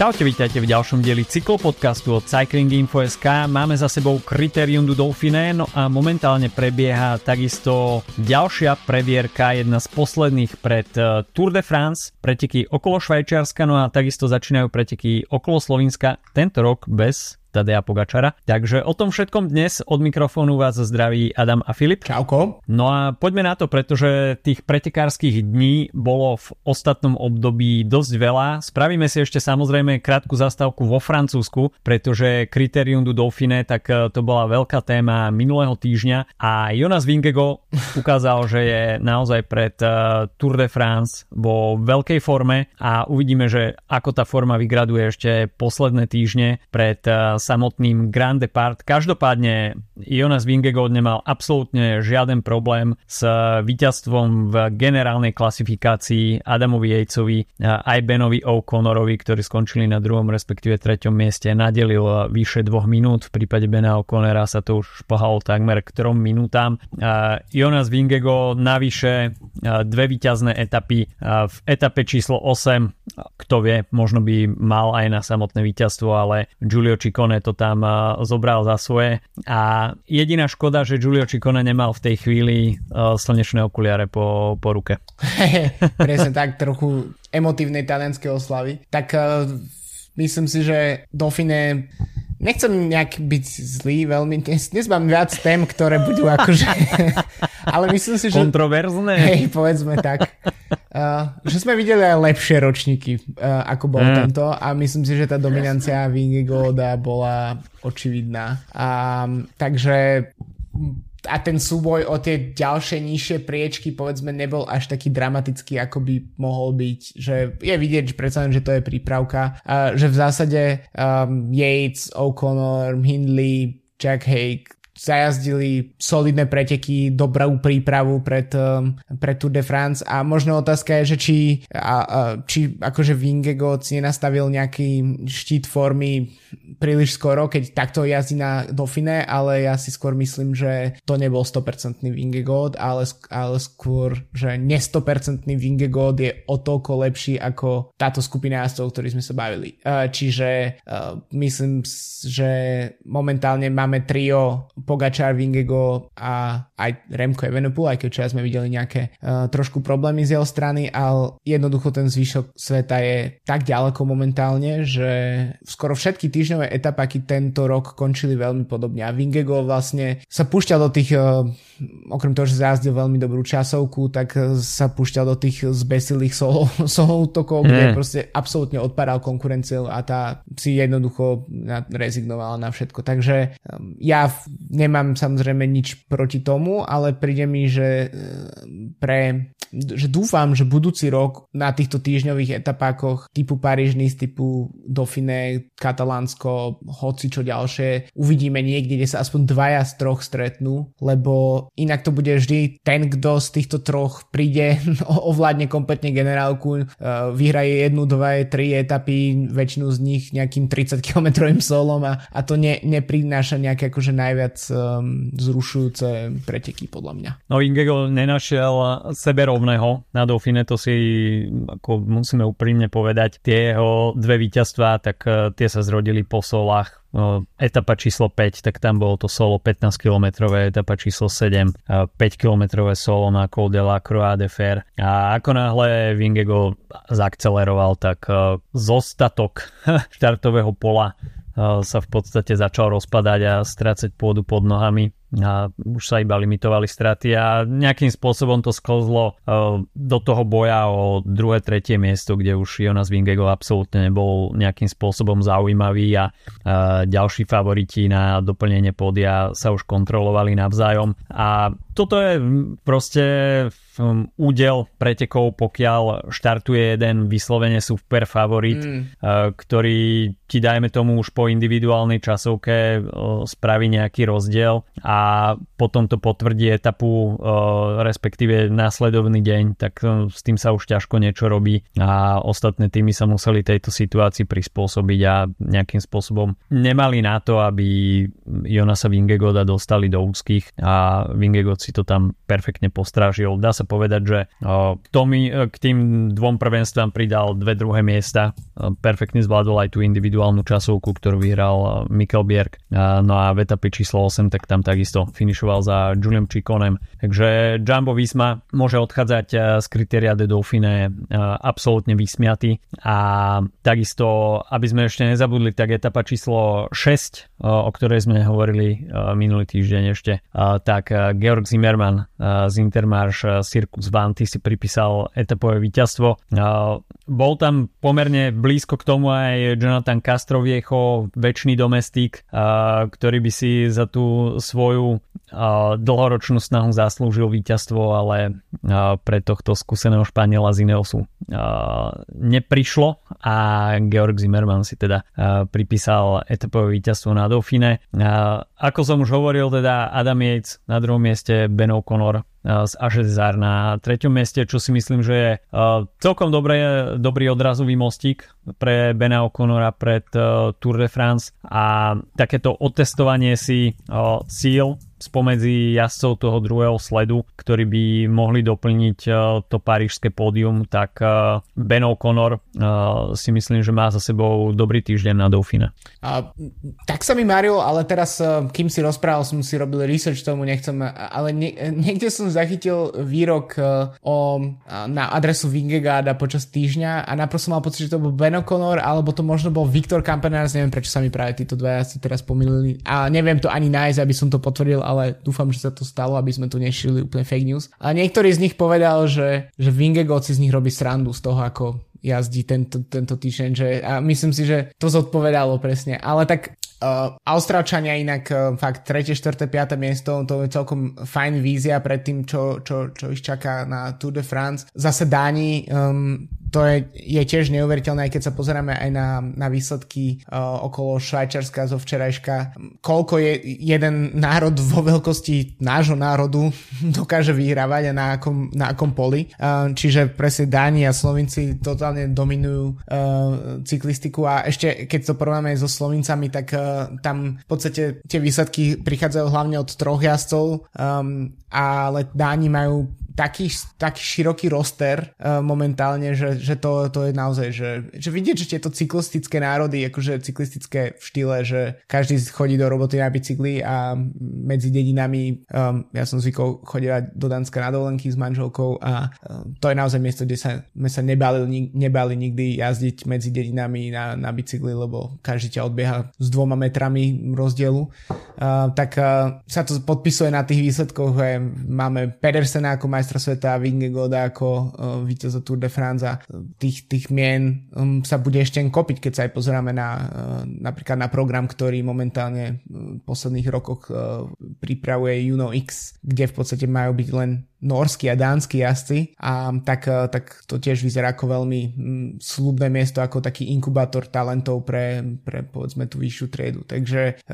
Čaute, vítajte v ďalšom dieli cyklopodcastu od Cycling Info.sk. Máme za sebou Criterium du Dauphiné, no a momentálne prebieha takisto ďalšia previerka, jedna z posledných pred eh, Tour de France, preteky okolo Švajčiarska, no a takisto začínajú preteky okolo Slovenska, tento rok bez Tadeja Pogačara. Takže o tom všetkom dnes od mikrofónu vás zdraví Adam a Filip. Čauko. No a poďme na to, pretože tých pretekárskych dní bolo v ostatnom období dosť veľa. Spravíme si ešte samozrejme krátku zastávku vo Francúzsku, pretože Criterium du Dauphiné, tak e, to bola veľká téma minulého týždňa a Jonas Vingego ukázal, že je naozaj pred e, Tour de France vo veľkej forme a uvidíme, že ako tá forma vygraduje ešte posledné týždne pred e, samotným Grand Depart. Každopádne Jonas Vingegaard nemal absolútne žiaden problém s víťazstvom v generálnej klasifikácii Adamovi Jejcovi aj Benovi O'Connorovi, ktorí skončili na druhom respektíve treťom mieste. Nadelil vyše dvoch minút, v prípade Bena O'Connora sa to už pohalo takmer k trom minútam. Jonas Vingego navyše dve víťazné etapy v etape číslo 8, kto vie, možno by mal aj na samotné víťazstvo, ale Giulio Ciccone Ciccone to tam zobral za svoje a jediná škoda, že Giulio Ciccone nemal v tej chvíli slnečné okuliare po, po ruke. Presne tak, trochu emotívnej talianskej oslavy. Tak myslím si, že Dauphine nechcem nejak byť zlý veľmi, dnes, dnes mám viac tém, ktoré budú akože, ale myslím si, že... Kontroverzné? Hej, povedzme tak. Uh, že sme videli aj lepšie ročníky, uh, ako bol mm. tento a myslím si, že tá dominancia Vingegaarda bola očividná. Um, takže a ten súboj o tie ďalšie nižšie priečky povedzme nebol až taký dramatický, ako by mohol byť, že je vidieť že predsa že to je prípravka, uh, že v zásade um, Yates, O'Connor, Hindley, Jack Hake zajazdili solidné preteky, dobrú prípravu pred, um, pred Tour de France a možno otázka je, že či, a, a, či akože Vingegaard si nenastavil nejaký štít formy príliš skoro, keď takto jazdí na Dauphine, ale ja si skôr myslím, že to nebol 100% Vingegaard, ale, ale skôr, že ne 100% Vingegaard je o toľko lepší ako táto skupina jazdcov, o ktorých sme sa bavili. Uh, čiže uh, myslím, že momentálne máme trio Pogačar, Vingego a aj Remko Evenepoel, aj keď včera sme videli nejaké uh, trošku problémy z jeho strany, ale jednoducho ten zvyšok sveta je tak ďaleko momentálne, že skoro všetky týždňové etapáky tento rok končili veľmi podobne a Vingego vlastne sa púšťal do tých, uh, okrem toho, že zajazdil veľmi dobrú časovku, tak sa púšťal do tých zbesilých solo, solo útokov, kde mm. proste absolútne odparal konkurenciu a tá si jednoducho rezignovala na všetko. Takže um, ja nemám samozrejme nič proti tomu, ale príde mi, že e, pre že dúfam, že budúci rok na týchto týždňových etapákoch typu Paríž typu Dauphiné, Katalánsko, hoci čo ďalšie, uvidíme niekde, kde sa aspoň dvaja z troch stretnú, lebo inak to bude vždy ten, kto z týchto troch príde, ovládne kompletne generálku, e, vyhraje jednu, dva, tri etapy, väčšinu z nich nejakým 30 km solom a, a to ne, neprináša nejaké akože najviac um, zrušujúce preteky podľa mňa. No Ingego nenašiel sebe rovného na Dauphine, to si ako musíme úprimne povedať. Tie jeho dve víťazstvá, tak uh, tie sa zrodili po solách uh, etapa číslo 5, tak tam bolo to solo 15 km, etapa číslo 7, 5 km solo na Col de la Croix de Fer. A ako náhle Vingego zakceleroval, tak uh, zostatok štartového pola sa v podstate začal rozpadať a strácať pôdu pod nohami a už sa iba limitovali straty a nejakým spôsobom to sklzlo uh, do toho boja o druhé, tretie miesto, kde už Jonas Vingego absolútne nebol nejakým spôsobom zaujímavý a uh, ďalší favoriti na doplnenie pódia sa už kontrolovali navzájom a toto je proste um, údel pretekov, pokiaľ štartuje jeden vyslovene super favorit, mm. uh, ktorý ti dajme tomu už po individuálnej časovke spraví nejaký rozdiel a potom to potvrdí etapu, respektíve následovný deň, tak s tým sa už ťažko niečo robí a ostatné týmy sa museli tejto situácii prispôsobiť a nejakým spôsobom nemali na to, aby Jonasa Vingegoda dostali do úzkých a Vingegod si to tam perfektne postrážil. Dá sa povedať, že Tommy k tým dvom prvenstvám pridal dve druhé miesta. Perfektne zvládol aj tú individuálnu časovku, ktorú vyhral Mikkel Bierk. No a v etape číslo 8 tak tam takisto finišoval za Julian Chikonem. Takže Jumbo Visma môže odchádzať z kritéria de Dauphine absolútne vysmiatý a takisto, aby sme ešte nezabudli, tak etapa číslo 6, o ktorej sme hovorili minulý týždeň ešte, tak Georg Zimmermann z Intermarš Circus Vanty si pripísal etapové víťazstvo. Bol tam pomerne blízko k tomu aj Jonathan Castroviecho, väčší domestik, ktorý by si za tú svoju dlhoročnú snahu zaslúžil víťazstvo, ale pre tohto skúseného Španiela z Ineosu neprišlo a Georg Zimmermann si teda pripísal etapové víťazstvo na Dauphine. Ako som už hovoril, teda Adam Yates na druhom mieste, Ben O'Connor z Ažezár na treťom mieste, čo si myslím, že je celkom dobré, dobrý odrazový mostík pre Bena O'Connora pred Tour de France. A takéto otestovanie si síl spomedzi jazdcov toho druhého sledu, ktorí by mohli doplniť to parížské pódium, tak Ben O'Connor si myslím, že má za sebou dobrý týždeň na Dauphine. A, tak sa mi marilo, ale teraz, kým si rozprával, som si robil research tomu, nechcem, ale nie, niekde som zachytil výrok o, na adresu Vingegaarda počas týždňa a naprosto mal pocit, že to bol Ben O'Connor, alebo to možno bol Viktor Kampenars, neviem prečo sa mi práve títo dvaja si teraz pomýlili a neviem to ani nájsť, aby som to potvrdil, ale dúfam, že sa to stalo, aby sme tu nešili úplne fake news. A niektorý z nich povedal, že, že Vingegaard si z nich robí srandu z toho, ako jazdí tento, tento týždeň, že a myslím si, že to zodpovedalo presne. Ale tak Uh, Austrálčania inak uh, fakt 3., 4., 5. miesto, to je celkom fajn vízia pred tým, čo, čo, čo ich čaká na Tour de France. Zase Dáni um, to je, je tiež neuveriteľné, aj keď sa pozeráme aj na, na výsledky uh, okolo Švajčarska zo včerajška. Koľko je jeden národ vo veľkosti nášho národu dokáže vyhrávať a na akom, na akom poli. Uh, čiže presne Dáni a Slovinci totálne dominujú uh, cyklistiku a ešte keď to porovnáme so Slovincami, tak uh, tam v podstate tie výsledky prichádzajú hlavne od troch jazdcov, um, ale Dáni majú taký, taký široký roster uh, momentálne, že, že to, to je naozaj, že, že vidieť, že tieto cyklistické národy, akože cyklistické v štýle, že každý chodí do roboty na bicykli a medzi dedinami, um, ja som zvykol chodiť do Danska na dovolenky s manželkou a um, to je naozaj miesto, kde sa, sme sa nebali, nebali nikdy jazdiť medzi dedinami na, na bicykli, lebo každý ťa odbieha s dvoma metrami rozdielu. Uh, tak uh, sa to podpisuje na tých výsledkoch, že máme Pedersena ako majstra sveta, Vingegoda ako uh, víťaza Tour de France a tých, tých mien um, sa bude ešte kopiť, keď sa aj pozeráme na uh, napríklad na program, ktorý momentálne v posledných rokoch pripravuje Juno X, kde v podstate majú byť len norskí a dánsky jazdci a tak, tak to tiež vyzerá ako veľmi um, slubné miesto, ako taký inkubátor talentov pre, pre povedzme tú vyššiu triedu. Takže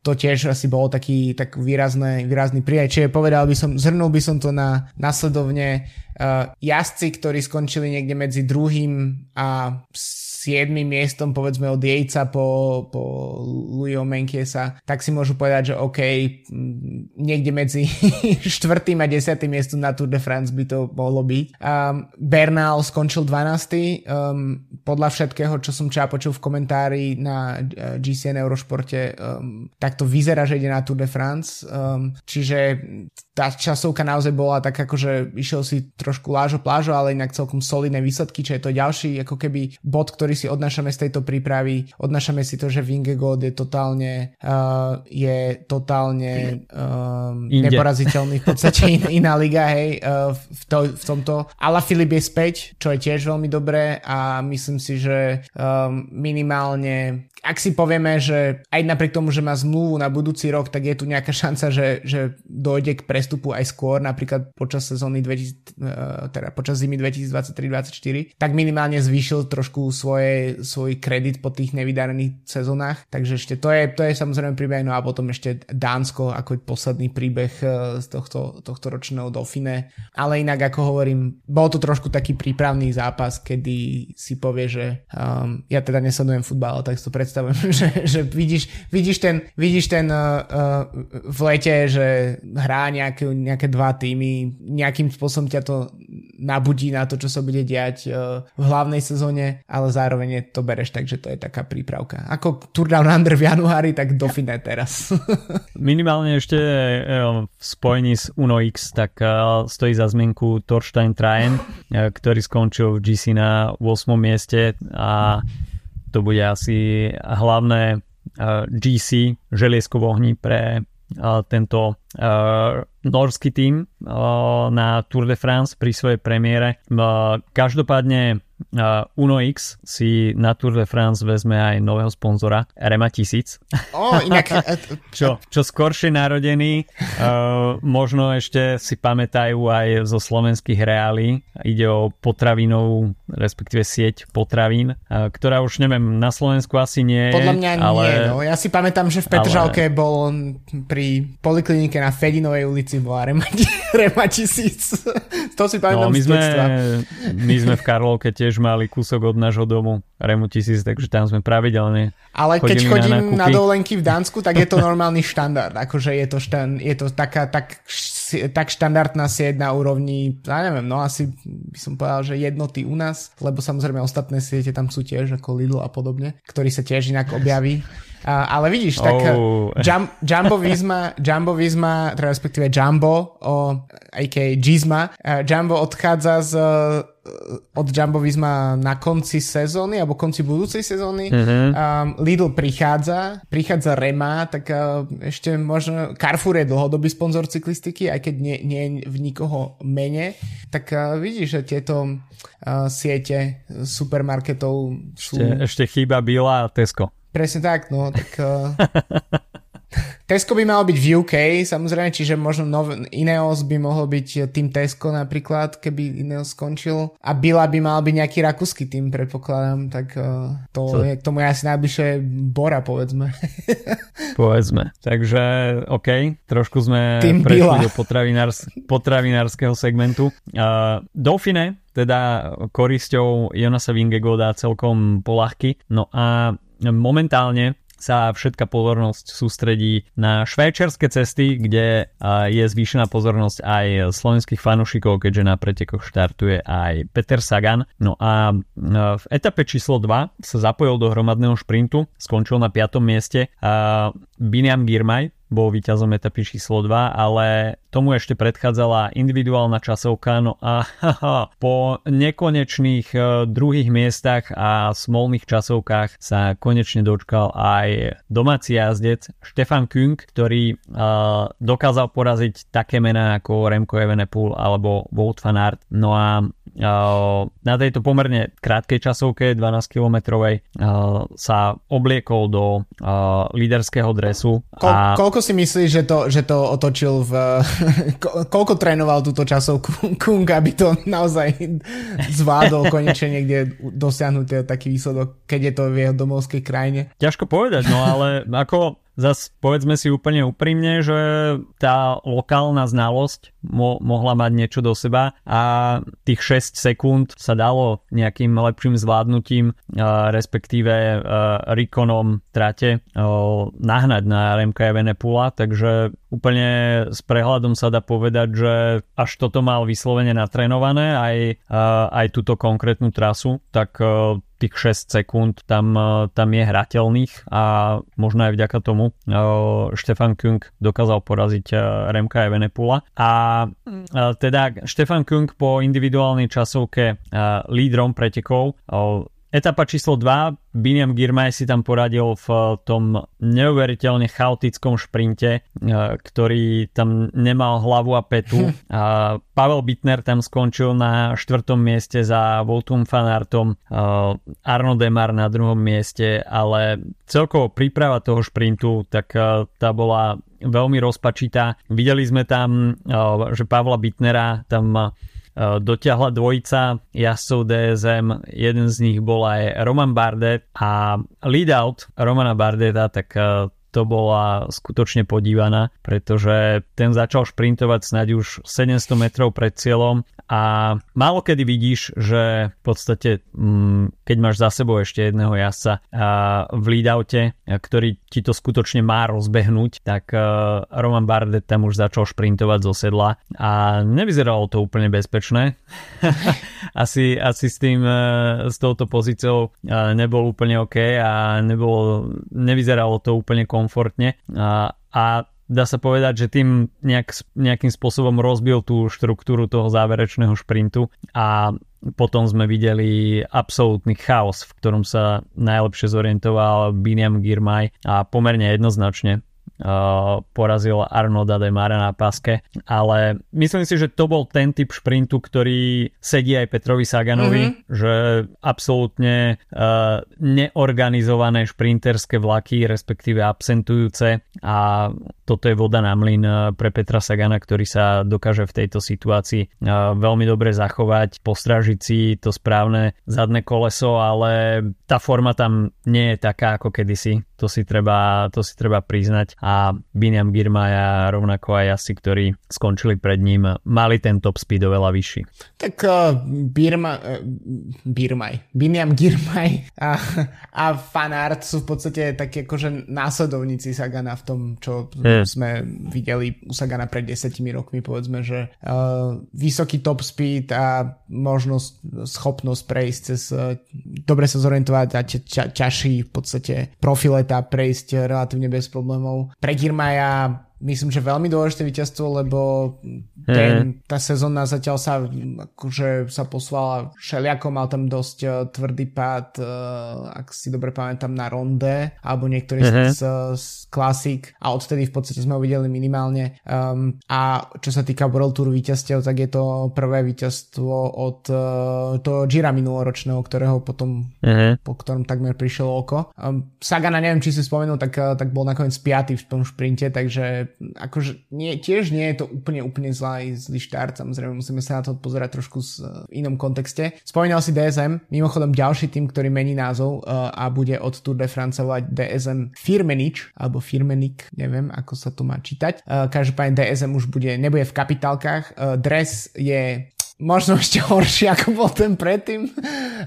to tiež asi bolo taký tak výrazný, výrazný prijaj. Čiže povedal by som, zhrnul by som to na nasledovne uh, jazdci, ktorí skončili niekde medzi druhým a 7. miestom povedzme od Jejca po, po Louisho Menkiesa, tak si môžu povedať, že OK, niekde medzi 4. a 10. miestom na Tour de France by to mohlo byť. Um, Bernal skončil 12. Um, podľa všetkého, čo som ča počul v komentári na uh, GCN Eurošporte, um, tak to vyzerá, že ide na Tour de France. Um, čiže tá časovka naozaj bola tak ako, že išiel si trošku lážo plážo, ale inak celkom solidné výsledky, čo je to ďalší ako keby bod, ktorý ktorý si odnášame z tejto prípravy. Odnášame si to, že Vingegod je totálne uh, je totálne um, neporaziteľný v podstate in, iná liga, hej, uh, v, to, v tomto. Ala Filip je späť, čo je tiež veľmi dobré a myslím si, že um, minimálne ak si povieme, že aj napriek tomu, že má zmluvu na budúci rok, tak je tu nejaká šanca, že, že dojde k prestupu aj skôr, napríklad počas sezóny 2000, uh, teda počas zimy 2023-2024, tak minimálne zvýšil trošku svoje, svoj kredit po tých nevydarených sezónach. Takže ešte to je, to je samozrejme príbeh, no a potom ešte Dánsko ako posledný príbeh uh, z tohto, tohto ročného Dauphine. Ale inak, ako hovorím, bol to trošku taký prípravný zápas, kedy si povie, že um, ja teda nesledujem futbal, tak to predstavujem, že, že vidíš, vidíš ten, vidíš ten uh, uh, v lete, že hrá nejaké, nejaké dva týmy, nejakým spôsobom ťa to nabudí na to, čo sa bude diať uh, v hlavnej sezóne, ale zároveň to bereš tak, že to je taká prípravka. Ako Tour Down Under v januári, tak Dauphine teraz. Minimálne ešte uh, v spojení s Uno X, tak uh, stojí za zmienku Thorstein Trajen, uh, ktorý skončil v GC na 8. mieste a to bude asi hlavné uh, GC želiesko v ohni pre uh, tento uh, norský tým na Tour de France pri svojej premiére. Každopádne Uno X si na Tour de France vezme aj nového sponzora Rema 1000. Oh, inak... čo, čo skoršie narodený, uh, možno ešte si pamätajú aj zo slovenských reálí. Ide o potravinovú, respektíve sieť potravín, uh, ktorá už neviem, na Slovensku asi nie je. Podľa mňa ale... nie, no. Ja si pamätám, že v Petržalke ale... bol pri poliklinike na Fedinovej ulici bola Rema, Rema 1000. to si pamätám no, my sme, my sme v Karlovke tiež mali kúsok od nášho domu Remu 1000, takže tam sme pravidelne Ale keď chodím na, na dovolenky v Dánsku, tak je to normálny štandard. Akože je to, štan, je to taká, tak, tak štandardná sieť na úrovni, ja neviem, no asi by som povedal, že jednoty u nás, lebo samozrejme ostatné siete tam sú tiež ako Lidl a podobne, ktorý sa tiež inak objaví. Uh, ale vidíš, tak oh. Jum, Jumbo Visma, Jumbo Visma, teda respektíve Jumbo, o, a.k.a. Gizma, uh, Jumbo odchádza z, od Jumbo Visma na konci sezóny, alebo konci budúcej sezóny. Uh-huh. Um, Lidl prichádza, prichádza Rema, tak uh, ešte možno Carrefour je dlhodobý sponzor cyklistiky, aj keď nie, nie v nikoho mene. Tak uh, vidíš, že tieto uh, siete supermarketov sú... Ešte, ešte chýba Bila a Tesco. Presne tak, no, tak... Uh... Tesco by malo byť v UK, samozrejme, čiže možno nov, Ineos by mohol byť tým Tesco napríklad, keby Ineos skončil. A Bila by mal byť nejaký rakúsky tým, predpokladám, tak uh, to Co? je k tomu asi najbližšie Bora, povedzme. povedzme. Takže, OK, trošku sme tým prešli Bila. do potravinárs- potravinárskeho segmentu. Uh, Dauphine, teda korisťou Jonasa Vingegoda celkom polahky. No a momentálne sa všetká pozornosť sústredí na švajčiarske cesty, kde je zvýšená pozornosť aj slovenských fanúšikov, keďže na pretekoch štartuje aj Peter Sagan. No a v etape číslo 2 sa zapojil do hromadného šprintu, skončil na 5. mieste. Biniam Girmay bol víťazom etapy číslo 2, ale tomu ešte predchádzala individuálna časovka, no a haha, po nekonečných uh, druhých miestach a smolných časovkách sa konečne dočkal aj domáci jazdec Štefan Küng, ktorý uh, dokázal poraziť také mená ako Remco Evenepoel alebo Wout van Aert. No a na tejto pomerne krátkej časovke 12 kilometrovej sa obliekol do líderského dresu. A... Ko- koľko si myslíš, že to, že to otočil v ko- koľko trénoval túto časovku Kung, aby to naozaj zvládol konečne niekde dosiahnuť taký výsledok, keď je to v jeho domovskej krajine? Ťažko povedať, no ale ako Zas povedzme si úplne úprimne, že tá lokálna znalosť mo- mohla mať niečo do seba a tých 6 sekúnd sa dalo nejakým lepším zvládnutím, respektíve Rikonom trate nahnať na Remka Evenepula, takže úplne s prehľadom sa dá povedať, že až toto mal vyslovene natrénované aj, uh, aj túto konkrétnu trasu, tak uh, tých 6 sekúnd tam, e, tam je hrateľných a možno aj vďaka tomu Štefan Kung dokázal poraziť Remka Evenepula. A teda Štefan Kung po individuálnej časovke lídrom pretekov etapa číslo 2, Biniam Girmay si tam poradil v tom neuveriteľne chaotickom šprinte, ktorý tam nemal hlavu a petu. A Pavel Bittner tam skončil na štvrtom mieste za Voltum Fanartom, Arno Demar na druhom mieste, ale celkovo príprava toho šprintu, tak tá bola veľmi rozpačitá. Videli sme tam, že Pavla Bittnera tam dotiahla dvojica jazdcov DSM, jeden z nich bol aj Roman Bardet a lead out Romana Bardeta, tak e, to bola skutočne podívaná, pretože ten začal šprintovať snáď už 700 metrov pred cieľom a málo kedy vidíš, že v podstate mm, keď máš za sebou ešte jedného jazdca v leadoute, ktorý ti to skutočne má rozbehnúť, tak Roman Bardet tam už začal šprintovať zo sedla a nevyzeralo to úplne bezpečné. asi, asi s tým, s touto pozíciou nebol úplne OK a nebolo, nevyzeralo to úplne komfortne. A, a dá sa povedať, že tým nejak, nejakým spôsobom rozbil tú štruktúru toho záverečného šprintu a potom sme videli absolútny chaos, v ktorom sa najlepšie zorientoval Biniam Girmay a pomerne jednoznačne porazil Arnolda de Mara na paske, ale myslím si, že to bol ten typ šprintu, ktorý sedí aj Petrovi Saganovi, mm-hmm. že absolútne uh, neorganizované šprinterské vlaky, respektíve absentujúce a toto je voda na mlyn pre Petra Sagana, ktorý sa dokáže v tejto situácii uh, veľmi dobre zachovať, postražiť si to správne zadné koleso, ale tá forma tam nie je taká ako kedysi to si treba, to si treba priznať a Biniam Girmaja rovnako aj asi, ktorí skončili pred ním, mali ten top speed oveľa vyšší. Tak uh, Birma, uh, Birmaj, Biniam Girmaj a, a Fanart sú v podstate takí akože následovníci Sagana v tom, čo yeah. sme videli u Sagana pred 10 rokmi, povedzme, že uh, vysoký top speed a možnosť, schopnosť prejsť cez uh, dobre sa zorientovať a ťažší v podstate profile dá prejsť relatívne bez problémov. Pre Girmaja myslím, že veľmi dôležité víťazstvo, lebo ten, tá sezóna zatiaľ sa akože sa posvala všelijako, mal tam dosť uh, tvrdý pád, uh, ak si dobre pamätám, na ronde, alebo niektorý uh-huh. z, z klasik a odtedy v podstate sme ho videli minimálne. Um, a čo sa týka World Tour víťazstiev, tak je to prvé víťazstvo od uh, toho Gira minuloročného, ktorého potom, uh-huh. po ktorom takmer prišiel oko. Um, Sagana, neviem, či si spomenul, tak, uh, tak bol nakoniec piatý v tom šprinte, takže akože nie, tiež nie je to úplne, úplne zlý, zlý štart, samozrejme musíme sa na to pozerať trošku z, v inom kontexte. Spomínal si DSM, mimochodom ďalší tým, ktorý mení názov uh, a bude od Tour de France volať DSM Firmenich, alebo Firmenik, neviem ako sa to má čítať. Uh, každopádne DSM už bude, nebude v kapitálkach. Uh, dres je možno ešte horší ako bol ten predtým.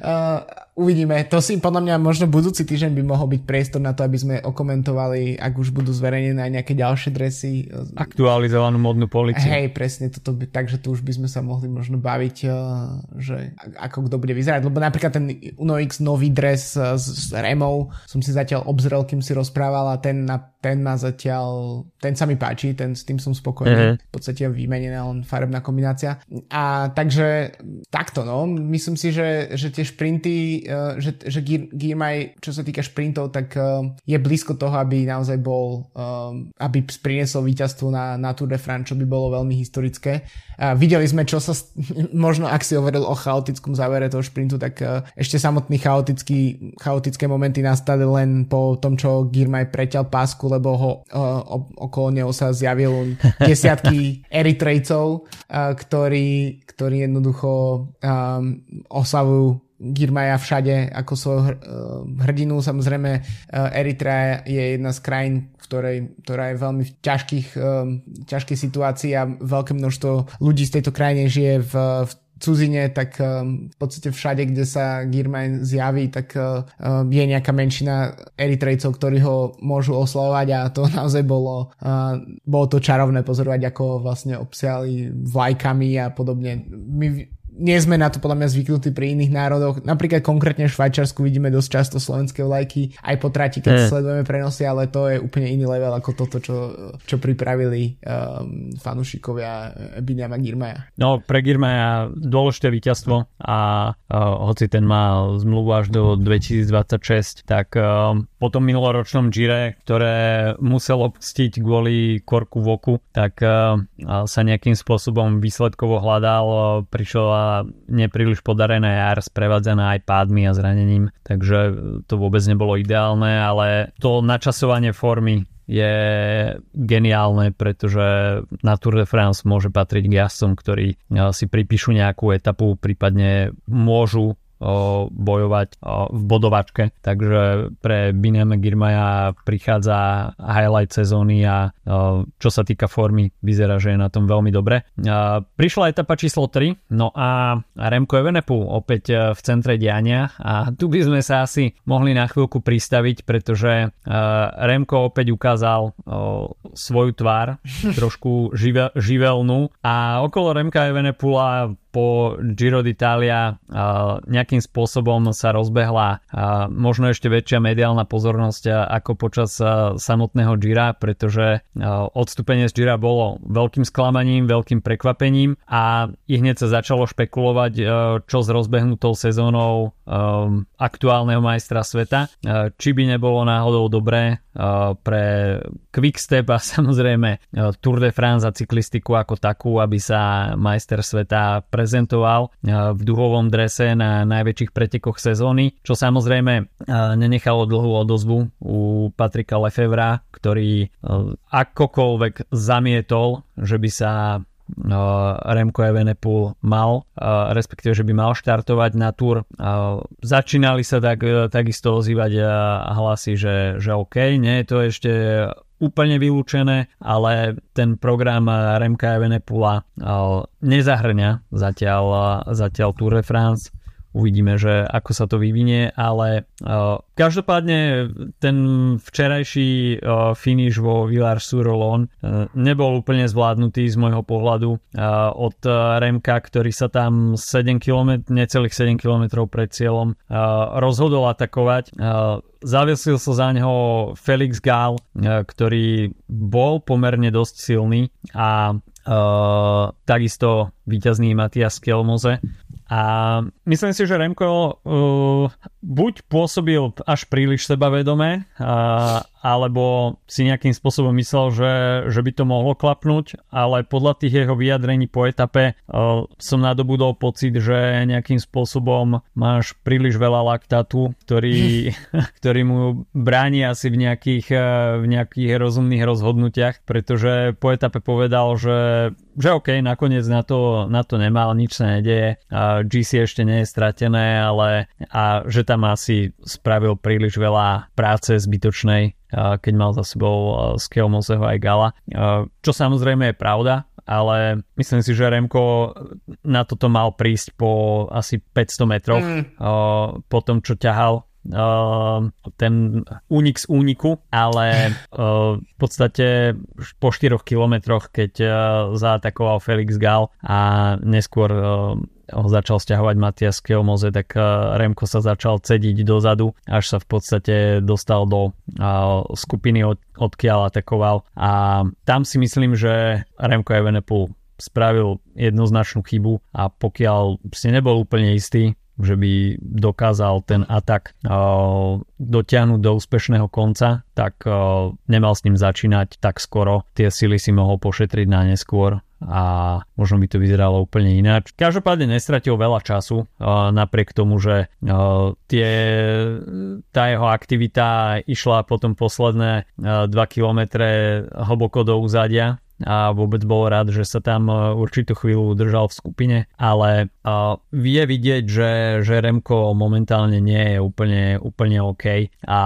Uh, uvidíme. To si podľa mňa možno budúci týždeň by mohol byť priestor na to, aby sme okomentovali, ak už budú zverejnené aj nejaké ďalšie dresy. Aktualizovanú modnú policiu. Hej, presne, toto by, takže tu už by sme sa mohli možno baviť, uh, že ako kto bude vyzerať. Lebo napríklad ten Uno X nový dres uh, s, s Remou som si zatiaľ obzrel, kým si rozprával a ten, na, ten má zatiaľ, ten sa mi páči, ten, s tým som spokojný. Uh-huh. V podstate vymenená len farebná kombinácia. A takže takto, no. Myslím si, že, že tie šprinty uh, že, že Girmay, čo sa týka šprintov, tak uh, je blízko toho, aby naozaj bol, uh, aby priniesol víťazstvo na, na Tour de France, čo by bolo veľmi historické. Uh, videli sme, čo sa, možno ak si hovoril o chaotickom závere toho šprintu, tak uh, ešte samotný chaotický, chaotické momenty nastali len po tom, čo Girmay preťal pásku, lebo ho uh, okolo neho sa zjavil desiatky Eritrejcov, uh, ktorí, ktorí jednoducho um, oslavujú Girmaja všade ako svojho eh, hrdinu. Samozrejme eh, Eritrea je jedna z krajín, v ktorej, ktorá je veľmi v ťažkých, eh, ťažkých situácií a veľké množstvo ľudí z tejto krajine žije v, v cudzine, tak v podstate všade, kde sa Girmay zjaví, tak je nejaká menšina Eritrejcov, ktorí ho môžu oslavovať a to naozaj bolo, bolo to čarovné pozorovať, ako vlastne obsiali vlajkami a podobne. My nie sme na to podľa mňa zvyknutí pri iných národoch. Napríklad konkrétne v Švajčarsku vidíme dosť často slovenské vlajky aj po trati, keď mm. sledujeme prenosy, ale to je úplne iný level ako toto, čo, čo pripravili um, fanúšikovia Binyama Girmaja. No, pre Girmaja dôležité víťazstvo a uh, hoci ten má zmluvu až do 2026, tak uh, po tom minuloročnom Gire, ktoré musel opustiť kvôli korku v oku, tak uh, sa nejakým spôsobom výsledkovo hľadal, uh, prišiel nepríliš podarené jar sprevádzané aj pádmi a zranením, takže to vôbec nebolo ideálne, ale to načasovanie formy je geniálne, pretože na Tour de France môže patriť k jazdcom, ktorí si pripíšu nejakú etapu, prípadne môžu bojovať v bodovačke. Takže pre Bineme Girmaja prichádza highlight sezóny a čo sa týka formy, vyzerá, že je na tom veľmi dobre. Prišla etapa číslo 3, no a Remko Evenepu opäť e, v centre diania a tu by sme sa asi mohli na chvíľku pristaviť, pretože e, Remko opäť ukázal svoju tvár, trošku živelnú a okolo Remka Evenepula po Giro d'Italia nejakým spôsobom sa rozbehla možno ešte väčšia mediálna pozornosť ako počas samotného Gira, pretože odstúpenie z Gira bolo veľkým sklamaním, veľkým prekvapením a i hneď sa začalo špekulovať, čo s rozbehnutou sezónou aktuálneho majstra sveta. Či by nebolo náhodou dobré pre Quickstep a samozrejme Tour de France a cyklistiku ako takú, aby sa majster sveta pre prezentoval eh, v duhovom drese na najväčších pretekoch sezóny, čo samozrejme eh, nenechalo dlhú odozvu u Patrika Lefevra, ktorý eh, akokoľvek zamietol, že by sa Remco Evenepoel mal, respektíve, že by mal štartovať na túr. Začínali sa tak, takisto ozývať hlasy, že, že OK, nie je to ešte úplne vylúčené, ale ten program Remka Evenepula nezahrňa zatiaľ, zatiaľ Tour de France uvidíme, že ako sa to vyvinie, ale uh, každopádne ten včerajší uh, finish vo Villar sur uh, nebol úplne zvládnutý z môjho pohľadu uh, od uh, Remka, ktorý sa tam 7 km, necelých 7 km pred cieľom uh, rozhodol atakovať. Uh, Zavesil sa za neho Felix Gál, ktorý bol pomerne dosť silný a uh, takisto víťazný Matias Kelmoze. A myslím si, že Remko uh, buď pôsobil až príliš sebavedome, uh, alebo si nejakým spôsobom myslel, že, že by to mohlo klapnúť, ale podľa tých jeho vyjadrení po etape uh, som nadobudol pocit, že nejakým spôsobom máš príliš veľa laktátu, ktorý, ktorý mu bráni asi v nejakých, uh, v nejakých rozumných rozhodnutiach, pretože po etape povedal, že že OK, nakoniec na to, na to nemal, nič sa nedeje, GC ešte nie je stratené, ale a že tam asi spravil príliš veľa práce zbytočnej, keď mal za sebou Skeo Moseho aj Gala, čo samozrejme je pravda, ale myslím si, že Remko na toto mal prísť po asi 500 metroch mm. po tom, čo ťahal Uh, ten únik z úniku, ale uh, v podstate po 4 kilometroch, keď uh, zaatakoval Felix Gal a neskôr ho začal stiahovať Matias Keomoze, tak Remko sa začal cediť dozadu, až sa v podstate dostal do skupiny, od, odkiaľ atakoval. A tam si myslím, že Remko Evenepoel spravil jednoznačnú chybu a pokiaľ si nebol úplne istý, že by dokázal ten atak uh, dotiahnuť do úspešného konca, tak uh, nemal s ním začínať tak skoro. Tie sily si mohol pošetriť na neskôr a možno by to vyzeralo úplne ináč. Každopádne nestratil veľa času, uh, napriek tomu, že tie, tá jeho aktivita išla potom posledné uh, 2 km hlboko do úzadia a vôbec bol rád, že sa tam e, určitú chvíľu udržal v skupine, ale uh, vie vidieť, že, že Remko momentálne nie je úplne, úplne OK a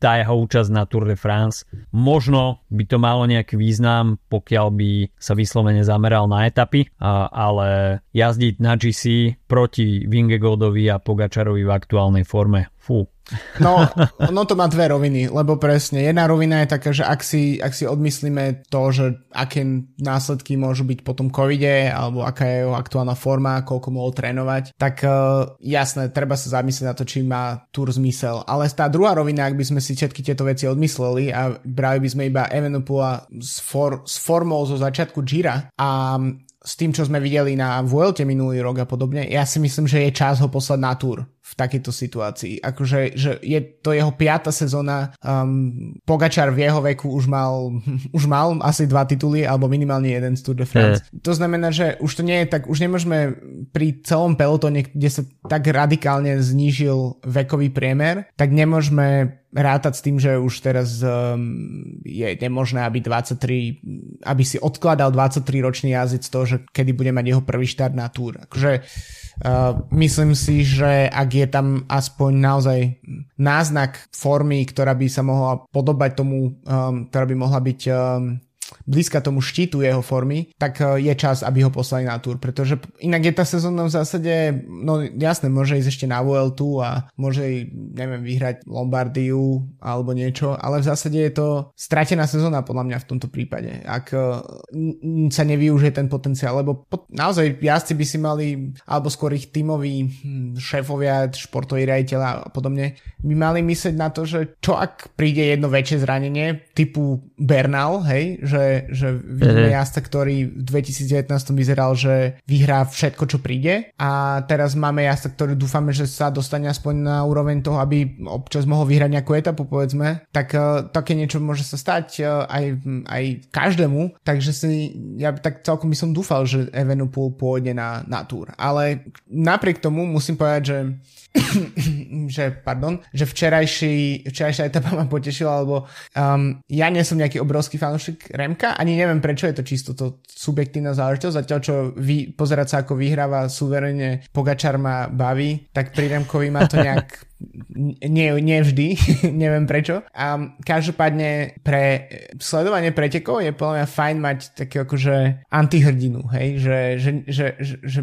tá jeho účasť na Tour de France možno by to malo nejaký význam, pokiaľ by sa vyslovene zameral na etapy, uh, ale jazdiť na GC proti Vingegodovi a Pogačarovi v aktuálnej forme Fú. No, no to má dve roviny, lebo presne, jedna rovina je taká, že ak si, ak si odmyslíme to, že aké následky môžu byť po tom covide, alebo aká je jeho aktuálna forma, koľko mohol trénovať, tak uh, jasné, treba sa zamyslieť na to, či má túr zmysel. Ale tá druhá rovina, ak by sme si všetky tieto veci odmysleli a brali by sme iba Evenopula s, for, s formou zo začiatku Jira a s tým, čo sme videli na Vuelte minulý rok a podobne, ja si myslím, že je čas ho poslať na túr v takejto situácii. Akože že je to jeho piata sezóna, um, Pogačar v jeho veku už mal, už mal asi dva tituly, alebo minimálne jeden z Tour de France. Mm. To znamená, že už to nie je tak, už nemôžeme pri celom pelotone, kde sa tak radikálne znížil vekový priemer, tak nemôžeme rátať s tým, že už teraz um, je nemožné, aby 23, aby si odkladal 23 ročný jazyc to, že kedy bude mať jeho prvý štart na túr. Akože uh, myslím si, že ak je tam aspoň naozaj náznak formy, ktorá by sa mohla podobať tomu, um, ktorá by mohla byť um, blízka tomu štítu jeho formy, tak e, je čas, aby ho poslali na túr, pretože inak je tá sezóna v zásade, no jasné, môže ísť ešte na Vueltu a môže, neviem, vyhrať Lombardiu alebo niečo, ale v zásade je to stratená sezóna podľa mňa v tomto prípade, ak e, sa nevyužije ten potenciál, lebo naozaj jazdci by si mali, alebo skôr ich tímoví hm, šéfovia, športoví riaditeľa a podobne, by mali myslieť na to, že čo ak príde jedno väčšie zranenie typu Bernal, hej, že že, že vidíme mm-hmm. jazda, ktorý v 2019 vyzeral, že vyhrá všetko, čo príde. A teraz máme jazda, ktorý dúfame, že sa dostane aspoň na úroveň toho, aby občas mohol vyhrať nejakú etapu, povedzme, tak uh, také niečo môže sa stať uh, aj, aj každému, takže si, ja tak celkom by som dúfal, že Evenepoel pôjde na, na túr, ale napriek tomu musím povedať, že že, pardon, že včerajší, včerajšia etapa ma potešila, lebo um, ja nie som nejaký obrovský fanúšik Remka, ani neviem prečo, je to čisto to subjektívna záležitosť, zatiaľ čo vy, pozerať sa ako vyhráva suverene Pogačar ma baví, tak pri Remkovi ma to nejak nie, nie vždy, neviem prečo. A každopádne pre sledovanie pretekov je podľa mňa fajn mať také akože antihrdinu, hej, že, že, že, že, že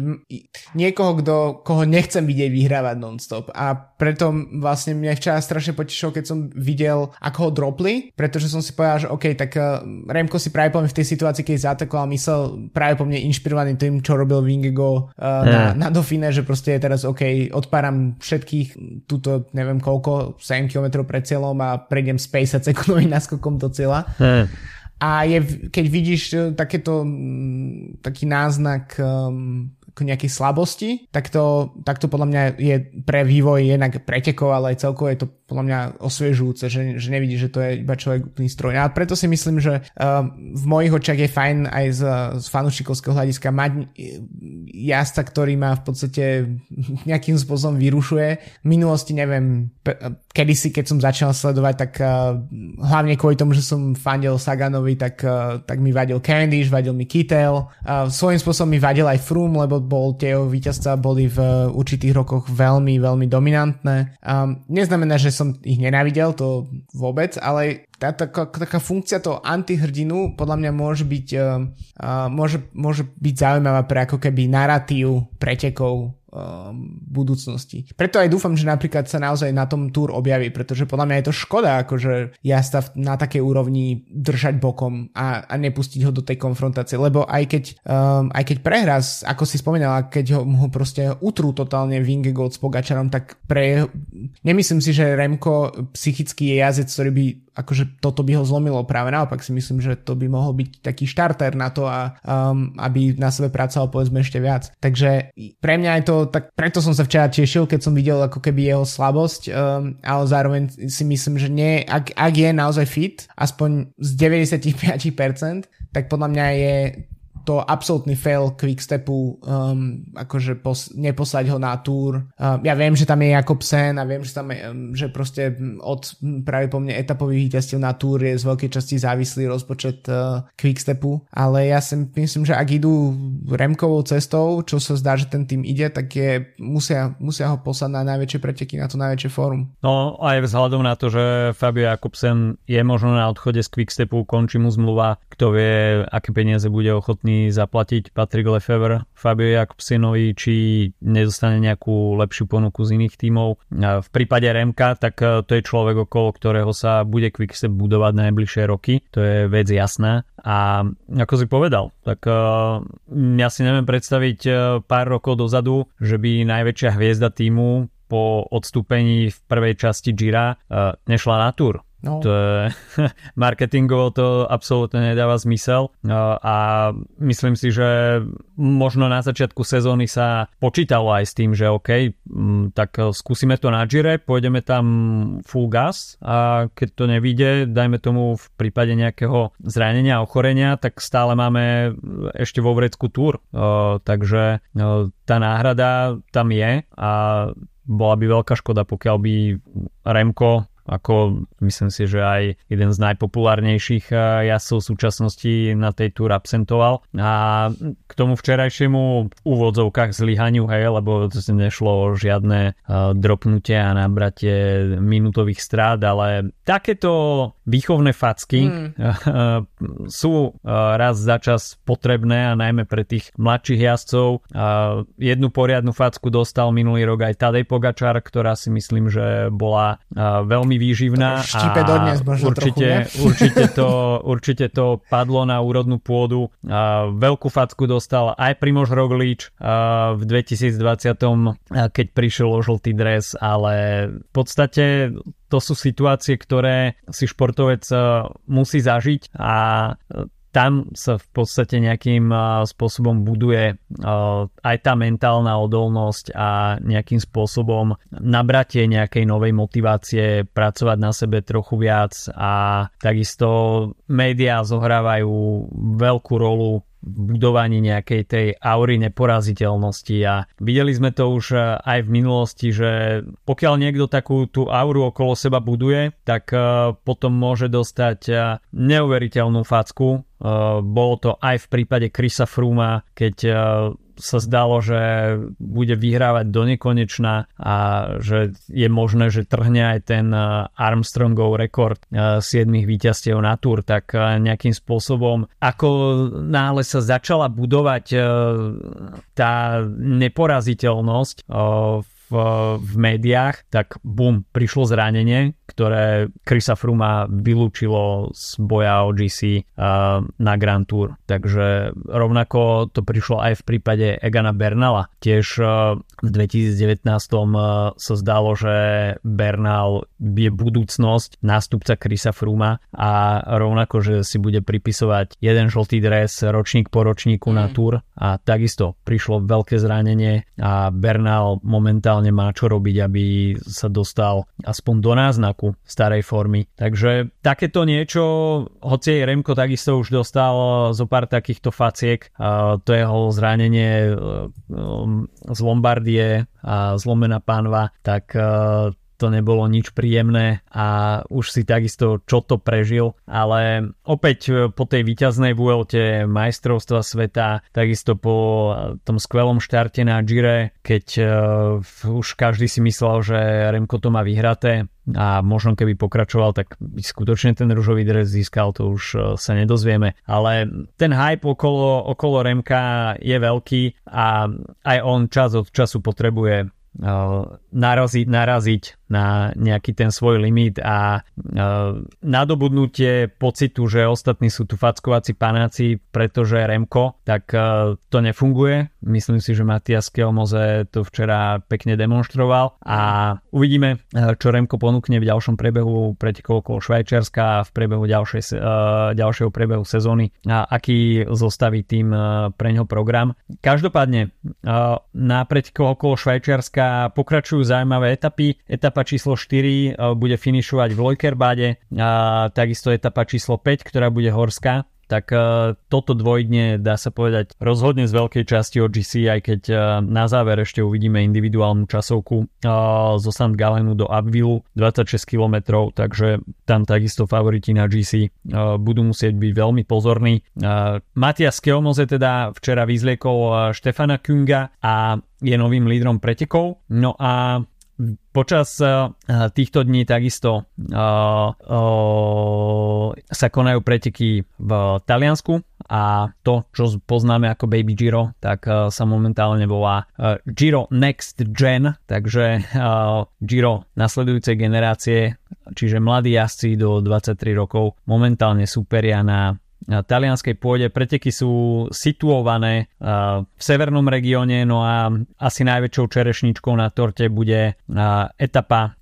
niekoho, kto, koho nechcem vidieť vyhrávať non-stop a preto vlastne mňa včera strašne potešilo, keď som videl, ako ho dropli, pretože som si povedal, že OK, tak uh, Remko si práve po mne v tej situácii, keď zaatakoval, myslel práve po mne inšpirovaný tým, čo robil Vingego uh, yeah. na, na Dauphine, že proste je teraz OK, odpáram všetkých túto to neviem koľko, 7 km pred cieľom a prejdem z 50 sekundovým naskokom do cieľa. Hmm. A je, keď vidíš e, takéto, taký náznak um, nejakej slabosti, tak to, tak to podľa mňa je pre vývoj jednak pretekov, ale aj celkovo je to podľa mňa osviežujúce, že, že nevidí, že to je iba človek úplný stroj. A preto si myslím, že uh, v mojich očiach je fajn aj z, z fanúšikovského hľadiska mať jazdca, ktorý ma v podstate nejakým spôsobom vyrušuje. V minulosti neviem, kedysi, keď som začal sledovať, tak uh, hlavne kvôli tomu, že som fandil Saganovi, tak, tak mi vadil Candish, vadil mi Kittel. Svojím spôsobom mi vadil aj Froome, lebo bol tie jeho víťazstva boli v určitých rokoch veľmi, veľmi dominantné. Um, neznamená, že som ich nenávidel, to vôbec, ale tá, taká, taká funkcia toho antihrdinu podľa mňa môže byť, uh, uh, môže, môže byť zaujímavá pre ako keby narratív pretekov budúcnosti. Preto aj dúfam, že napríklad sa naozaj na tom túr objaví, pretože podľa mňa je to škoda, akože jazda na takej úrovni držať bokom a, a nepustiť ho do tej konfrontácie, lebo aj keď, um, aj keď prehrá, ako si spomínala, keď ho, ho proste utrú totálne Vingegaard s Pogačarom, tak pre, nemyslím si, že Remko psychicky je jazdec, ktorý by akože toto by ho zlomilo. Práve naopak si myslím, že to by mohol byť taký štarter na to, a, um, aby na sebe pracoval povedzme ešte viac. Takže pre mňa je to, tak preto som sa včera tešil, keď som videl ako keby jeho slabosť, um, ale zároveň si myslím, že nie, ak, ak je naozaj fit, aspoň z 95%, tak podľa mňa je to absolútny fail Quickstepu, um, akože pos- neposlať ho na túr. Um, ja viem, že tam je Jakobsen a viem, že tam je, um, že proste od práve po mne etapových víťazstiev na túr je z veľkej časti závislý rozpočet uh, Quickstepu, ale ja si myslím, že ak idú Remkovou cestou, čo sa zdá, že ten tým ide, tak je, musia, musia ho poslať na najväčšie preteky, na to najväčšie fórum. No aj vzhľadom na to, že Fabio Jakobsen je možno na odchode z Quickstepu, končí mu zmluva, kto vie, aké peniaze bude ochotný ochotný zaplatiť Patrick Lefevre Fabio Jakobsenovi, či nedostane nejakú lepšiu ponuku z iných tímov. V prípade Remka, tak e, to je človek, okolo ktorého sa bude Quickstep budovať najbližšie roky, to je vec jasná. A ako si povedal, tak uh, ja si neviem predstaviť uh, pár rokov dozadu, že by najväčšia hviezda týmu po odstúpení v prvej časti Gira nešla na túr. No. To je, marketingovo to absolútne nedáva zmysel a myslím si, že možno na začiatku sezóny sa počítalo aj s tým, že OK, tak skúsime to na Gire, pôjdeme tam full gas a keď to nevíde, dajme tomu v prípade nejakého zranenia ochorenia, tak stále máme ešte vo vrecku túr. Takže tá náhrada tam je a bola by veľká škoda, pokiaľ by Remko ako myslím si, že aj jeden z najpopulárnejších eh, jazdcov v súčasnosti na tej túr absentoval. A k tomu včerajšiemu úvodzovkách zlyhaniu, hej, lebo to nešlo o žiadne uh, dropnutie a nabratie minútových strát, ale takéto výchovné facky mm. sú raz za čas potrebné a najmä pre tých mladších jazdcov. Jednu poriadnu facku dostal minulý rok aj Tadej Pogačar, ktorá si myslím, že bola uh, veľmi výživná. Štípe dodnes určite, trochu, určite, to, určite to padlo na úrodnú pôdu. A veľkú facku dostal aj Primož Roglič v 2020, keď prišiel o žltý dres, ale v podstate to sú situácie, ktoré si športovec musí zažiť a tam sa v podstate nejakým spôsobom buduje aj tá mentálna odolnosť a nejakým spôsobom nabratie nejakej novej motivácie, pracovať na sebe trochu viac a takisto médiá zohrávajú veľkú rolu budovaní nejakej tej aury neporaziteľnosti a videli sme to už e, aj v minulosti, že pokiaľ niekto takú tú auru okolo seba buduje, tak e, potom môže dostať e, neuveriteľnú facku. Bolo to aj v prípade Krisa Fruma, keď sa zdalo, že bude vyhrávať do nekonečna a že je možné, že trhne aj ten eh, Armstrongov rekord 7 eh, víťazstiev na túr, tak eh, nejakým spôsobom, ako náhle sa začala budovať tá neporaziteľnosť v v, v médiách, tak bum, prišlo zranenie, ktoré Chrisa Fruma vylúčilo z boja o GC uh, na Grand Tour. Takže rovnako to prišlo aj v prípade Egana Bernala. Tiež uh, v 2019 uh, sa zdalo, že Bernal je budúcnosť nástupca Chrisa Fruma a rovnako, že si bude pripisovať jeden žltý dres ročník po ročníku mm. na Tour a takisto prišlo veľké zranenie a Bernal momentálne momentálne má čo robiť, aby sa dostal aspoň do náznaku starej formy. Takže takéto niečo, hoci aj Remko takisto už dostal zo pár takýchto faciek, to jeho zranenie z Lombardie a zlomená pánva, tak to nebolo nič príjemné a už si takisto čo to prežil, ale opäť e, po tej výťaznej Vuelte majstrovstva sveta, takisto po tom skvelom štarte na Gire, keď uh, už každý si myslel, že Remko to má vyhraté, a možno keby pokračoval, tak by skutočne ten ružový dres získal, to už e, sa nedozvieme. Ale ten hype okolo, okolo Remka je veľký a aj on čas od času potrebuje naraziť, naraziť na nejaký ten svoj limit a nadobudnutie pocitu, že ostatní sú tu fackovací panáci, pretože Remko, tak to nefunguje. Myslím si, že Matias Kelmoze to včera pekne demonstroval a uvidíme, čo Remko ponúkne v ďalšom prebehu pretekov okolo Švajčiarska a v priebehu ďalšej, ďalšieho prebehu sezóny a aký zostaví tým pre ňo program. Každopádne na pretekoch okolo Švajčiarska pokračujú zaujímavé etapy. Etapa číslo 4 e, bude finišovať v Lojkerbade a takisto etapa číslo 5, ktorá bude horská tak uh, toto dvojdne dá sa povedať rozhodne z veľkej časti od GC, aj keď uh, na záver ešte uvidíme individuálnu časovku uh, zo St. Galenu do Abbeville 26 km, takže tam takisto favoriti na GC budú musieť byť veľmi pozorní. Matias Keomoze teda včera vyzliekol Štefana Kunga a je novým lídrom pretekov. No a počas týchto dní takisto sa konajú preteky v Taliansku a to, čo poznáme ako Baby Giro, tak sa momentálne volá Giro Next Gen, takže Giro nasledujúcej generácie, čiže mladí jazdci do 23 rokov momentálne superia na talianskej pôde. Preteky sú situované v severnom regióne, no a asi najväčšou čerešničkou na torte bude etapa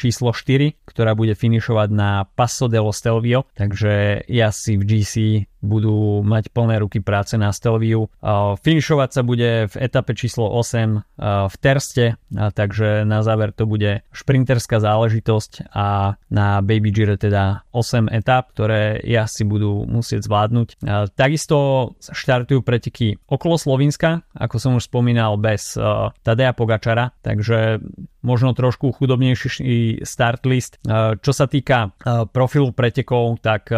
číslo 4, ktorá bude finišovať na Passo dello Stelvio, takže si v GC budú mať plné ruky práce na Stelviu. Finišovať sa bude v etape číslo 8 v Terste, takže na záver to bude šprinterská záležitosť a na Baby Gire teda 8 etap, ktoré si budú musieť zvládnuť. Takisto štartujú preteky okolo Slovenska, ako som už spomínal, bez Tadeja Pogačara, takže možno trošku chudobnejší start list. Čo sa týka profilu pretekov, tak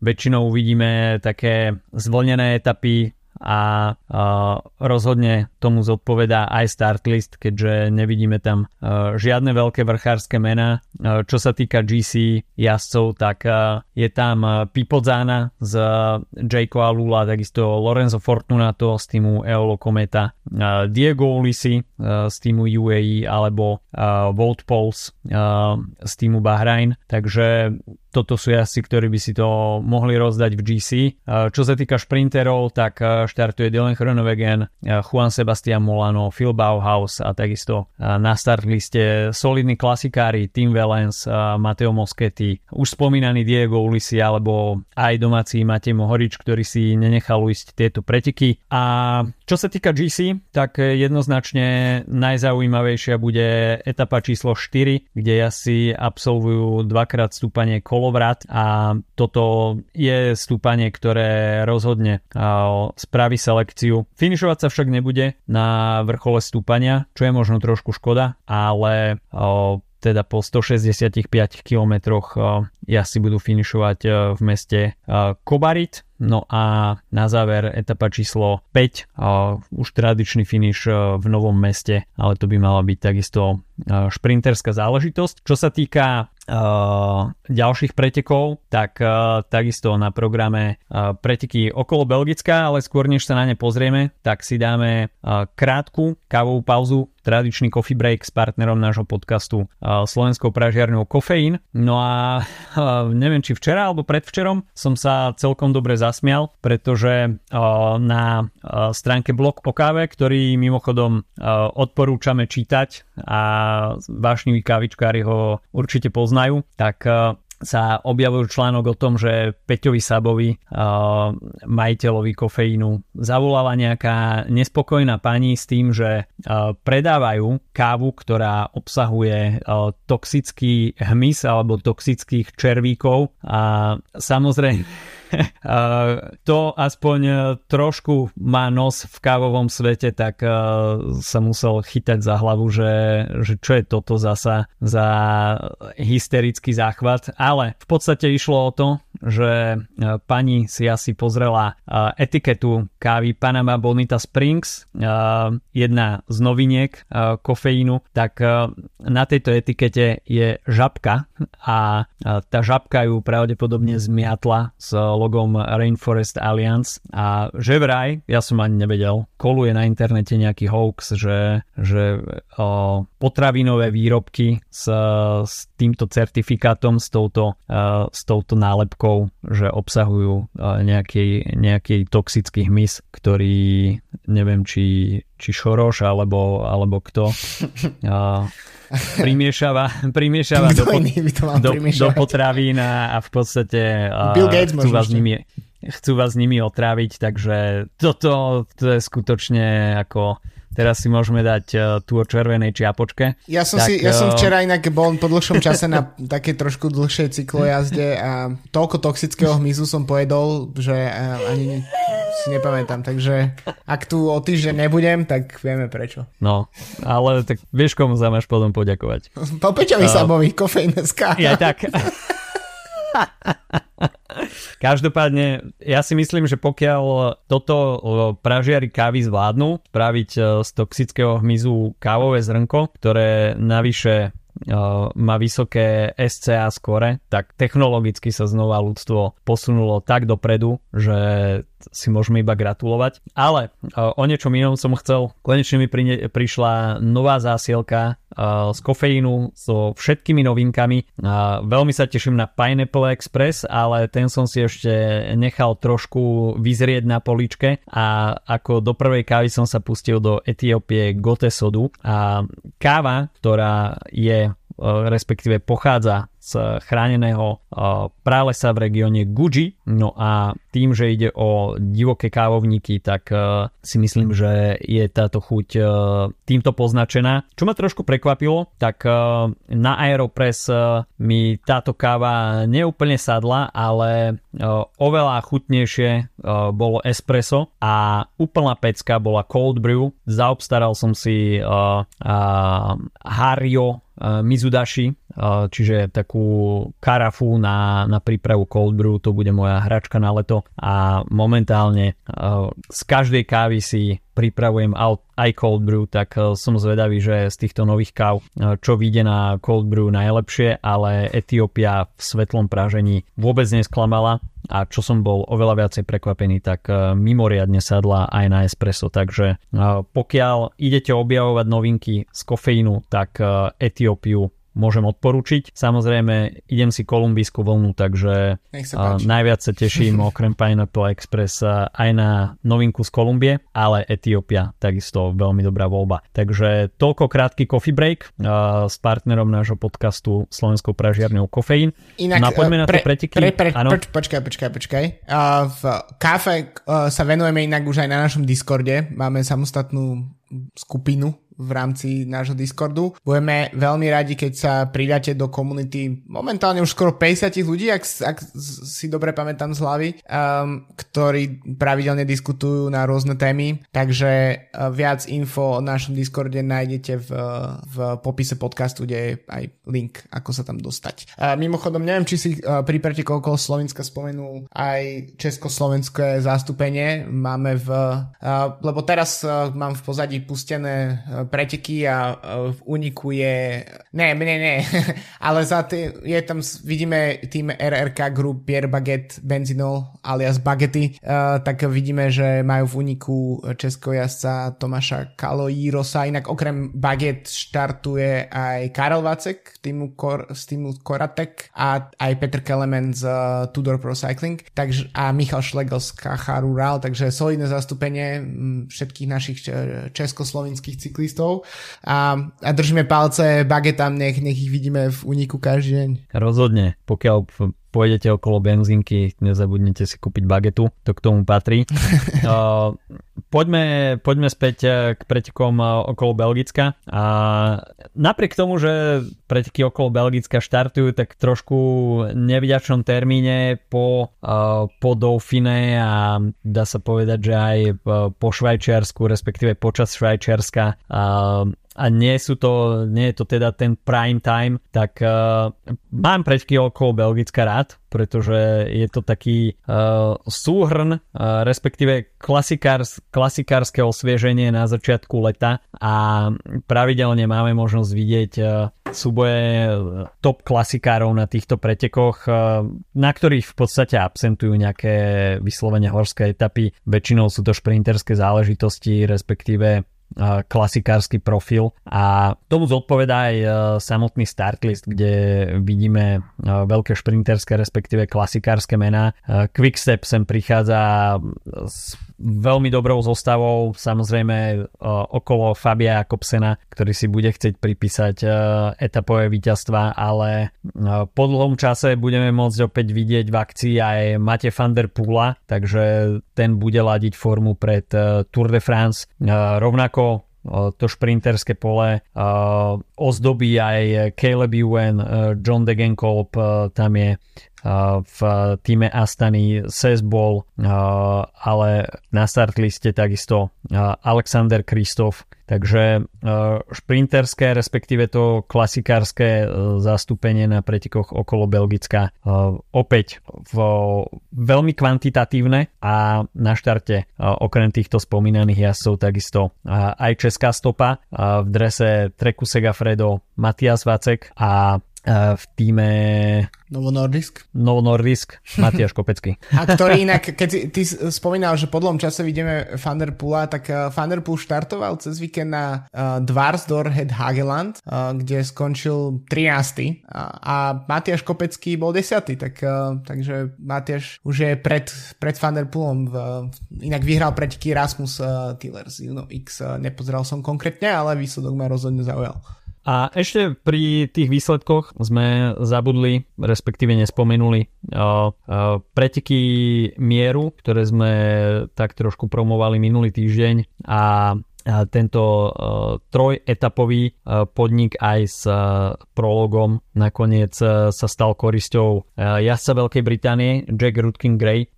väčšinou uvidíme také zvlnené etapy a rozhodne tomu zodpovedá aj start list, keďže nevidíme tam žiadne veľké vrchárske mená. Čo sa týka GC jazdcov, tak je tam Pipodzana z Jayko Alula, takisto Lorenzo Fortunato z týmu Eolo Kometa, Diego Ulisi z týmu UAE alebo Volt Pulse z týmu Bahrain. Takže toto sú jazdci, ktorí by si to mohli rozdať v GC. Čo sa týka šprinterov, tak štartuje Dylan Chronovegen, Juan Sebastian Molano, Phil Bauhaus a takisto na start liste solidní klasikári Tim Valens, Mateo Moschetti, už spomínaný Diego Ulisi alebo aj domáci Matej Mohorič, ktorý si nenechal ujsť tieto preteky. A čo sa týka GC, tak jednoznačne najzaujímavejšia bude etapa číslo 4, kde asi absolvujú dvakrát stúpanie kol kolovrat a toto je stúpanie, ktoré rozhodne spraví selekciu. Finišovať sa však nebude na vrchole stúpania, čo je možno trošku škoda, ale teda po 165 km si budú finišovať v meste Kobarit. No a na záver etapa číslo 5, už tradičný finish v novom meste, ale to by mala byť takisto šprinterská záležitosť. Čo sa týka ďalších pretekov, tak takisto na programe preteky okolo Belgická, ale skôr než sa na ne pozrieme, tak si dáme krátku kávovú pauzu, tradičný coffee break s partnerom nášho podcastu slovenskou pražiarňou Kofeín. No a neviem, či včera alebo predvčerom som sa celkom dobre zasmial, pretože na stránke blog o káve, ktorý mimochodom odporúčame čítať a vášniví kávičkári ho určite poznajú, tak sa objavil článok o tom, že Peťovi Sabovi, uh, majiteľovi kofeínu, zavolala nejaká nespokojná pani s tým, že uh, predávajú kávu, ktorá obsahuje uh, toxický hmyz alebo toxických červíkov. A samozrejme to aspoň e, trošku má nos v kávovom svete, tak e, sa musel chytať za hlavu, že, že čo je toto zasa za hysterický záchvat. Ale v podstate išlo o to, že e, pani si asi pozrela etiketu kávy Panama Bonita Springs, jedna z noviniek kofeínu, tak na tejto etikete je žabka a tá žabka ju pravdepodobne zmiatla s logom Rainforest Alliance a že vraj, ja som ani nevedel, koluje na internete nejaký hoax, že, že potravinové výrobky s, s týmto certifikátom, s touto, s touto nálepkou, že obsahujú o, nejaký, nejaký toxický hmyz, ktorý neviem, či, či Šoroš alebo, alebo kto a, primiešava, primiešava do, pot, do, do potravín a, a v podstate Bill Gates chcú vás, nimi, chcú vás nimi otráviť, takže toto to je skutočne ako Teraz si môžeme dať uh, tú o červenej čiapočke. Ja som, tak, si, ja som e, včera inak bol po dlhšom čase na také trošku dlhšej cyklojazde a toľko toxického hmyzu som pojedol, že uh, ani si nepamätám. Takže ak tu o týždeň nebudem, tak vieme prečo. No, ale tak vieš, komu sa máš potom poďakovať. Po Peťovi uh, Sabovi, kofeín SK. Ja tak. Každopádne, ja si myslím, že pokiaľ toto pražiari kávy zvládnu, spraviť z toxického hmyzu kávové zrnko, ktoré navyše má vysoké SCA skore, tak technologicky sa znova ľudstvo posunulo tak dopredu, že si môžeme iba gratulovať. Ale o niečom inom som chcel. Konečne mi pri, prišla nová zásielka z kofeínu so všetkými novinkami. Veľmi sa teším na Pineapple Express, ale ten som si ešte nechal trošku vyzrieť na poličke a ako do prvej kávy som sa pustil do Etiópie Gote sodu a káva, ktorá je respektíve pochádza z chráneného pralesa v regióne Guji. No a tým, že ide o divoké kávovníky, tak si myslím, že je táto chuť týmto poznačená. Čo ma trošku prekvapilo, tak na Aeropress mi táto káva neúplne sadla, ale oveľa chutnejšie bolo espresso a úplná pecka bola cold brew. Zaobstaral som si Hario Mizudashi. Čiže takú karafu na, na prípravu cold brew, to bude moja hračka na leto. A momentálne z každej kávy si pripravujem aj cold brew, tak som zvedavý, že z týchto nových káv, čo vyjde na cold brew najlepšie, ale Etiópia v svetlom pražení vôbec nesklamala. A čo som bol oveľa viacej prekvapený, tak mimoriadne sadla aj na espresso, takže pokiaľ idete objavovať novinky z kofeínu, tak Etiópiu môžem odporúčiť. Samozrejme, idem si kolumbijskú vlnu, takže uh, najviac sa teším okrem Pineapple Express aj na novinku z Kolumbie, ale Etiópia takisto veľmi dobrá voľba. Takže toľko krátky coffee break uh, s partnerom nášho podcastu Slovenskou pražiarňou Kofeín. Inak, no poďme na pre, preteky. Pre, pre, poč, počkaj, počkaj, počkaj. Uh, v káfe uh, sa venujeme inak už aj na našom Discorde. Máme samostatnú skupinu v rámci nášho Discordu. Budeme veľmi radi, keď sa pridáte do komunity momentálne už skoro 50 ľudí, ak, ak si dobre pamätám z hlavy, um, ktorí pravidelne diskutujú na rôzne témy. Takže uh, viac info o našom Discorde nájdete v, v popise podcastu, kde je aj link, ako sa tam dostať. Uh, mimochodom, neviem, či si uh, pri preteku Slovenska spomenul aj československé zastúpenie. Máme v... Uh, lebo teraz uh, mám v pozadí pustené uh, preteky a v úniku je... Ne, ne, ne, ale za tý, je tam, vidíme tým RRK Group Pierre Baguette Benzinol alias Bagety, uh, tak vidíme, že majú v úniku českého jazdca Tomáša Kalojírosa, inak okrem Baget štartuje aj Karel Vacek týmu Kor, z týmu Koratek a aj Petr Kelemen z uh, Tudor Pro Cycling. Takže, a Michal Šlegel z KH Rural, takže solidné zastúpenie všetkých našich československých cyklistov cyklistov a, a držíme palce bagetám, nech, nech ich vidíme v úniku každý deň. Rozhodne, pokiaľ pôjdete okolo benzinky, nezabudnite si kúpiť bagetu, to k tomu patrí. uh, poďme, poďme späť eh, k pretekom eh, okolo Belgicka. A napriek tomu, že preteky okolo Belgicka štartujú tak trošku nevďačnom termíne po, uh, po Dauphine a dá sa povedať, že aj po Švajčiarsku, respektíve počas Švajčiarska uh, a nie sú to, nie je to teda ten prime time, tak uh, mám preteky okolo Belgicka rád, pretože je to taký uh, súhrn, uh, respektíve klasikárs, klasikárske osvieženie na začiatku leta a pravidelne máme možnosť vidieť uh, súboje top klasikárov na týchto pretekoch, uh, na ktorých v podstate absentujú nejaké vyslovene horské etapy. Väčšinou sú to šprinterské záležitosti, respektíve klasikársky profil a tomu zodpovedá aj e, samotný startlist, kde vidíme e, veľké šprinterské respektíve klasikárske mená. E, Quickstep sem prichádza s veľmi dobrou zostavou, samozrejme okolo Fabia Jakobsena, ktorý si bude chcieť pripísať etapové víťazstva, ale po dlhom čase budeme môcť opäť vidieť v akcii aj Mate van der Poola, takže ten bude ladiť formu pred Tour de France. Rovnako to šprinterské pole ozdobí aj Caleb Ewan, John Degenkolb tam je v týme Astany Sesbol, ale na start liste takisto Alexander Kristof, Takže šprinterské, respektíve to klasikárske zastúpenie na pretekoch okolo Belgicka opäť v, veľmi kvantitatívne a na štarte okrem týchto spomínaných jazdcov takisto aj česká stopa v drese Treku Segafredo Matias Vacek a v týme Novo Nordisk. Novo Nordisk, Matiaš Kopecký. A ktorý inak, keď ty spomínal, že po dlhom čase vidíme Vanderpoola, tak uh, Vanderpool štartoval cez víkend na uh, Dvarsdor Het Hageland, uh, kde skončil 13. A, a Matiaš Kopecký bol 10. Tak, uh, takže Matiaš už je pred, pred Vanderpoolom. V, inak vyhral preteky Rasmus uh, Tillers Uno X. Uh, nepozeral som konkrétne, ale výsledok ma rozhodne zaujal. A ešte pri tých výsledkoch sme zabudli, respektíve nespomenuli preteky mieru, ktoré sme tak trošku promovali minulý týždeň a tento trojetapový podnik aj s prologom nakoniec sa stal korisťou uh, jazdca Veľkej Británie Jack Rutkin Gray,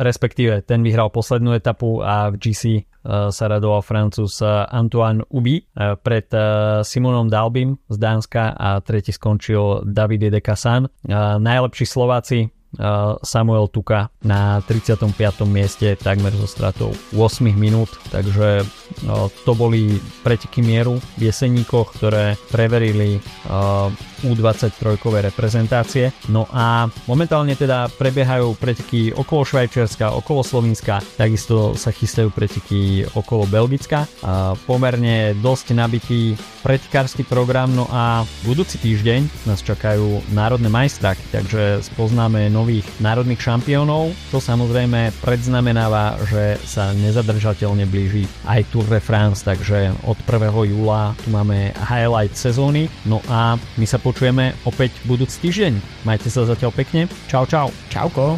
respektíve ten vyhral poslednú etapu a v GC sa radoval francúz Antoine Ubi uh, pred Simonom Dalbim z Dánska a tretí skončil Davide de Cassan. Najlepší Slováci Samuel Tuka na 35. mieste takmer so stratou 8 minút, takže to boli preteky mieru v jeseníkoch, ktoré preverili U23 reprezentácie. No a momentálne teda prebiehajú preteky okolo Švajčiarska, okolo Slovenska, takisto sa chystajú preteky okolo Belgicka. Pomerne dosť nabitý pretekársky program, no a budúci týždeň nás čakajú národné majstráky, takže spoznáme nových národných šampiónov. To samozrejme predznamenáva, že sa nezadržateľne blíži aj Tour de France, takže od 1. júla tu máme highlight sezóny. No a my sa po počujeme opäť budúci týždeň. Majte sa zatiaľ pekne. Čau, čau. Čauko.